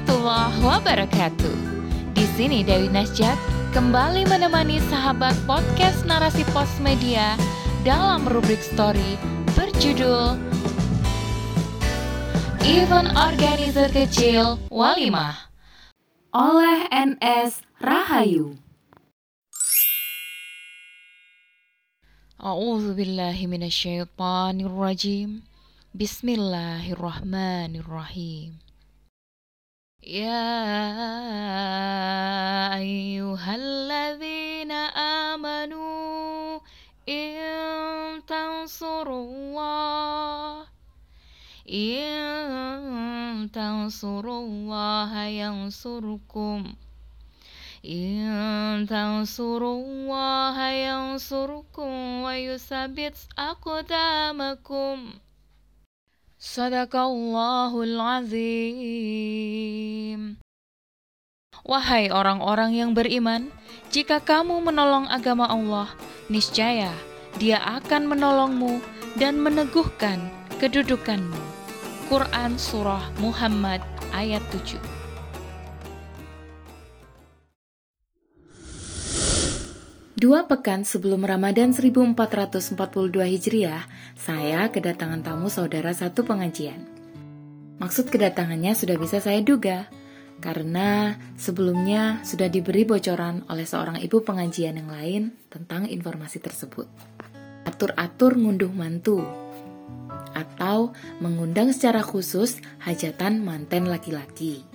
warahmatullahi wabarakatuh. Di sini Dewi Nasjat kembali menemani sahabat podcast Narasi Pos Media dalam rubrik story berjudul Event Organizer Kecil Walimah oleh NS Rahayu. A'udzu billahi. Bismillahirrahmanirrahim. يا أيها الذين آمنوا إن تنصروا الله إن تنصروا الله ينصركم إن تنصروا الله ينصركم ويثبت أقدامكم. Sadaqallahul azim. Wahai orang-orang yang beriman, jika kamu menolong agama Allah, niscaya Dia akan menolongmu dan meneguhkan kedudukanmu. Quran Surah Muhammad ayat 7 Dua pekan sebelum Ramadan 1442 Hijriah, saya kedatangan tamu saudara satu pengajian. Maksud kedatangannya sudah bisa saya duga, karena sebelumnya sudah diberi bocoran oleh seorang ibu pengajian yang lain tentang informasi tersebut. Atur-atur ngunduh mantu, atau mengundang secara khusus hajatan manten laki-laki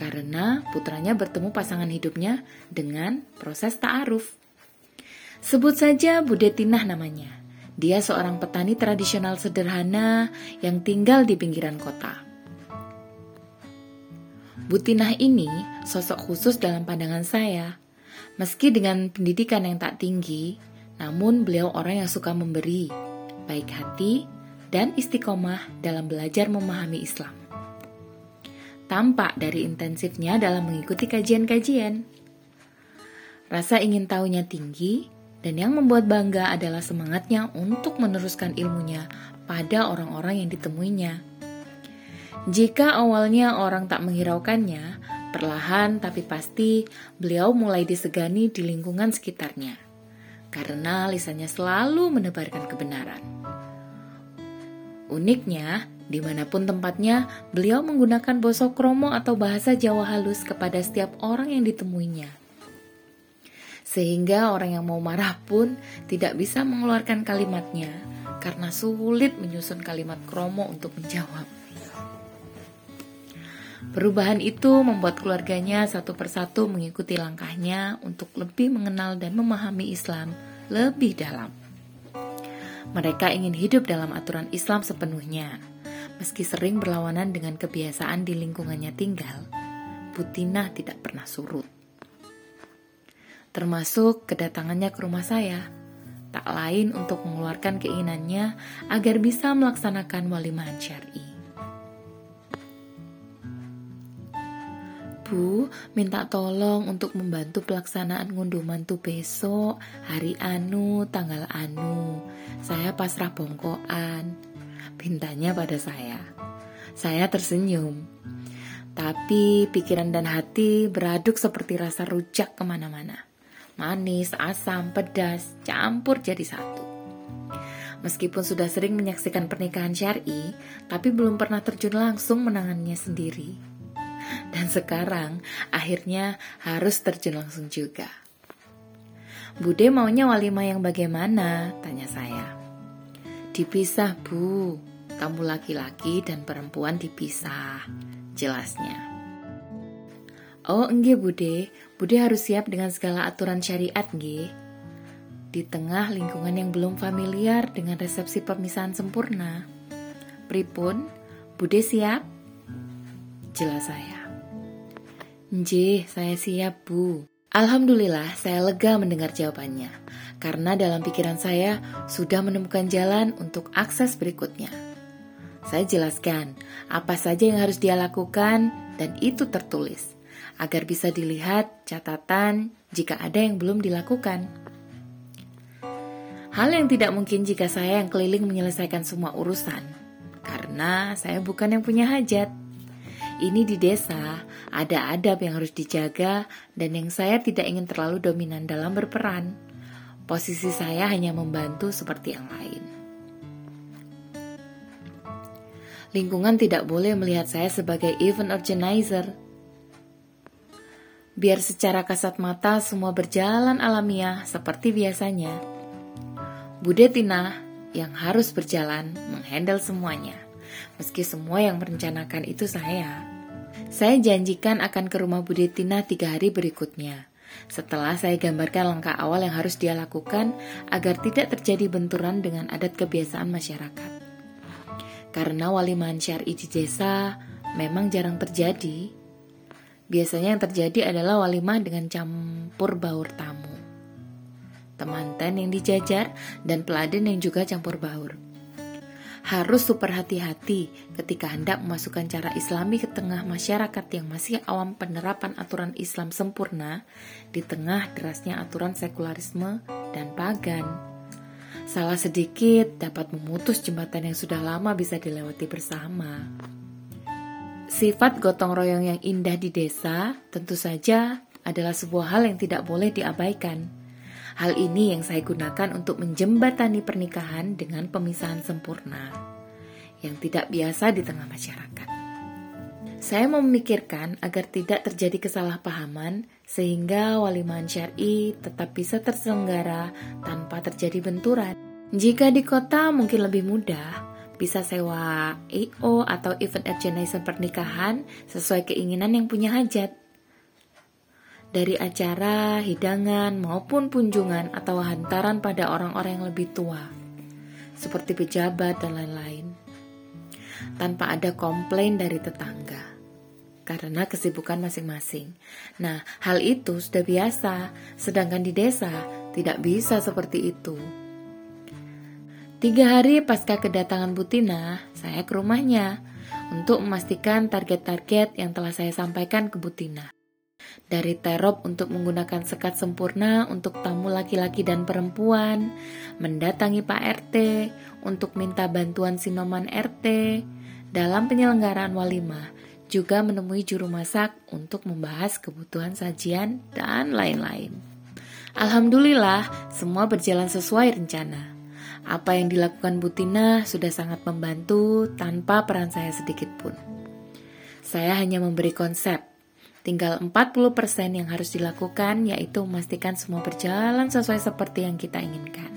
karena putranya bertemu pasangan hidupnya dengan proses ta'aruf. Sebut saja Bude Tinah namanya. Dia seorang petani tradisional sederhana yang tinggal di pinggiran kota. Butinah ini sosok khusus dalam pandangan saya. Meski dengan pendidikan yang tak tinggi, namun beliau orang yang suka memberi, baik hati dan istiqomah dalam belajar memahami Islam tampak dari intensifnya dalam mengikuti kajian-kajian. Rasa ingin tahunya tinggi, dan yang membuat bangga adalah semangatnya untuk meneruskan ilmunya pada orang-orang yang ditemuinya. Jika awalnya orang tak menghiraukannya, perlahan tapi pasti beliau mulai disegani di lingkungan sekitarnya, karena lisannya selalu menebarkan kebenaran. Uniknya, Di mana pun tempatnya, beliau menggunakan bosok kromo atau bahasa Jawa halus kepada setiap orang yang ditemuinya. Sehingga orang yang mau marah pun tidak bisa mengeluarkan kalimatnya karena sulit menyusun kalimat kromo untuk menjawab. Perubahan itu membuat keluarganya satu persatu mengikuti langkahnya untuk lebih mengenal dan memahami Islam lebih dalam. Mereka ingin hidup dalam aturan Islam sepenuhnya, Meski sering berlawanan dengan kebiasaan di lingkungannya tinggal, Butina tidak pernah surut. Termasuk kedatangannya ke rumah saya, tak lain untuk mengeluarkan keinginannya agar bisa melaksanakan walimahan syari. Bu, minta tolong untuk membantu pelaksanaan ngunduh mantu besok, hari anu, tanggal anu. Saya pasrah bongkoan pintanya pada saya. Saya tersenyum. Tapi pikiran dan hati beraduk seperti rasa rujak ke mana-mana. Manis, asam, pedas, campur jadi satu. Meskipun sudah sering menyaksikan pernikahan syari, tapi belum pernah terjun langsung menangannya sendiri. Dan sekarang akhirnya harus terjun langsung juga. Bude maunya walimah yang bagaimana? Tanya saya. Dipisah, Bu. Kamu laki-laki dan perempuan dipisah, jelasnya. Oh, enggak Bude. Bude harus siap dengan segala aturan syariat, nggih. Di tengah lingkungan yang belum familiar dengan resepsi pemisahan sempurna. Pripun? Bude siap? Jelas saya. Nggih, saya siap, Bu. Alhamdulillah, saya lega mendengar jawabannya. Karena dalam pikiran saya sudah menemukan jalan untuk akses berikutnya. Saya jelaskan apa saja yang harus dia lakukan dan itu tertulis agar bisa dilihat catatan jika ada yang belum dilakukan. Hal yang tidak mungkin jika saya yang keliling menyelesaikan semua urusan karena saya bukan yang punya hajat. Ini di desa, ada adab yang harus dijaga dan yang saya tidak ingin terlalu dominan dalam berperan. Posisi saya hanya membantu seperti yang lain. Lingkungan tidak boleh melihat saya sebagai event organizer. Biar secara kasat mata semua berjalan alamiah seperti biasanya. Bude Tina yang harus berjalan menghandle semuanya. Meski semua yang merencanakan itu saya. Saya janjikan akan ke rumah Bude Tina tiga hari berikutnya. Setelah saya gambarkan langkah awal yang harus dia lakukan agar tidak terjadi benturan dengan adat kebiasaan masyarakat. Karena wali syari di desa memang jarang terjadi. Biasanya yang terjadi adalah walimah dengan campur baur tamu. Temanten yang dijajar dan peladen yang juga campur baur harus super hati-hati ketika hendak memasukkan cara islami ke tengah masyarakat yang masih awam penerapan aturan Islam sempurna di tengah derasnya aturan sekularisme dan pagan. Salah sedikit dapat memutus jembatan yang sudah lama bisa dilewati bersama. Sifat gotong royong yang indah di desa tentu saja adalah sebuah hal yang tidak boleh diabaikan. Hal ini yang saya gunakan untuk menjembatani pernikahan dengan pemisahan sempurna yang tidak biasa di tengah masyarakat. Saya memikirkan agar tidak terjadi kesalahpahaman sehingga waliman syari tetap bisa terselenggara tanpa terjadi benturan. Jika di kota mungkin lebih mudah, bisa sewa EO atau event organizer pernikahan sesuai keinginan yang punya hajat dari acara, hidangan, maupun kunjungan atau hantaran pada orang-orang yang lebih tua, seperti pejabat dan lain-lain, tanpa ada komplain dari tetangga karena kesibukan masing-masing. Nah, hal itu sudah biasa, sedangkan di desa tidak bisa seperti itu. Tiga hari pasca kedatangan Butina, saya ke rumahnya untuk memastikan target-target yang telah saya sampaikan ke Butina dari terop untuk menggunakan sekat sempurna untuk tamu laki-laki dan perempuan, mendatangi Pak RT untuk minta bantuan Sinoman RT dalam penyelenggaraan walimah, juga menemui juru masak untuk membahas kebutuhan sajian dan lain-lain. Alhamdulillah, semua berjalan sesuai rencana. Apa yang dilakukan Butina sudah sangat membantu tanpa peran saya sedikit pun. Saya hanya memberi konsep, Tinggal 40% yang harus dilakukan yaitu memastikan semua berjalan sesuai seperti yang kita inginkan.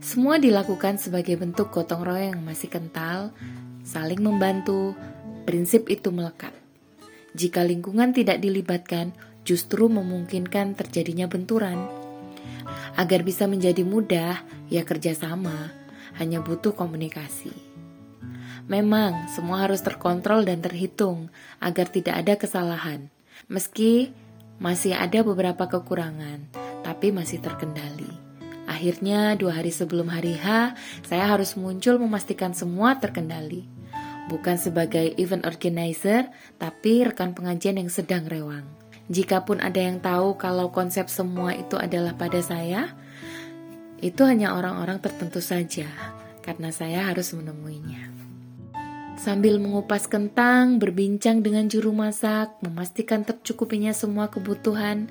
Semua dilakukan sebagai bentuk gotong royong yang masih kental, saling membantu, prinsip itu melekat. Jika lingkungan tidak dilibatkan, justru memungkinkan terjadinya benturan. Agar bisa menjadi mudah, ya kerjasama, hanya butuh komunikasi. Memang semua harus terkontrol dan terhitung agar tidak ada kesalahan. Meski masih ada beberapa kekurangan, tapi masih terkendali. Akhirnya, dua hari sebelum hari H, saya harus muncul memastikan semua terkendali. Bukan sebagai event organizer, tapi rekan pengajian yang sedang rewang. Jikapun ada yang tahu kalau konsep semua itu adalah pada saya, itu hanya orang-orang tertentu saja, karena saya harus menemuinya. Sambil mengupas kentang, berbincang dengan juru masak, memastikan tercukupinya semua kebutuhan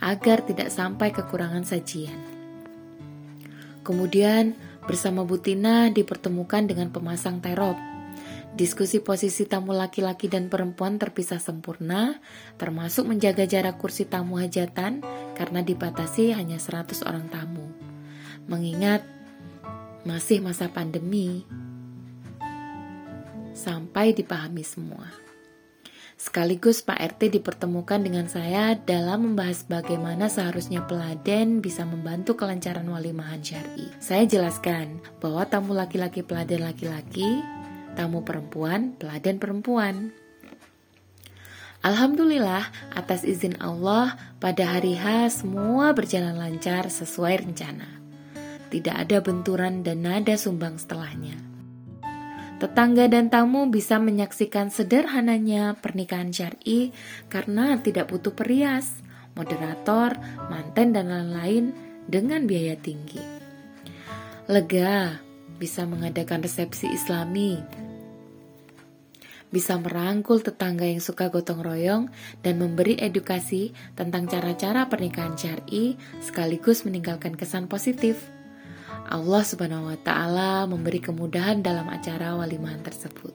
agar tidak sampai kekurangan sajian. Kemudian, bersama Butina dipertemukan dengan pemasang terop. Diskusi posisi tamu laki-laki dan perempuan terpisah sempurna, termasuk menjaga jarak kursi tamu hajatan karena dibatasi hanya 100 orang tamu. Mengingat masih masa pandemi, sampai dipahami semua. Sekaligus Pak RT dipertemukan dengan saya dalam membahas bagaimana seharusnya peladen bisa membantu kelancaran walimahan syari. Saya jelaskan bahwa tamu laki-laki peladen laki-laki, tamu perempuan peladen perempuan. Alhamdulillah, atas izin Allah, pada hari H semua berjalan lancar sesuai rencana. Tidak ada benturan dan nada sumbang setelahnya. Tetangga dan tamu bisa menyaksikan sederhananya pernikahan syari karena tidak butuh perias, moderator, manten, dan lain-lain dengan biaya tinggi. Lega bisa mengadakan resepsi islami. bisa merangkul tetangga yang suka gotong royong dan memberi edukasi tentang cara-cara pernikahan syar'i sekaligus meninggalkan kesan positif. Allah Subhanahu wa taala memberi kemudahan dalam acara walimahan tersebut.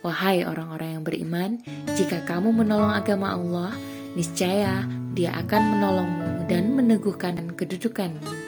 Wahai orang-orang yang beriman, jika kamu menolong agama Allah, niscaya Dia akan menolongmu dan meneguhkan kedudukanmu.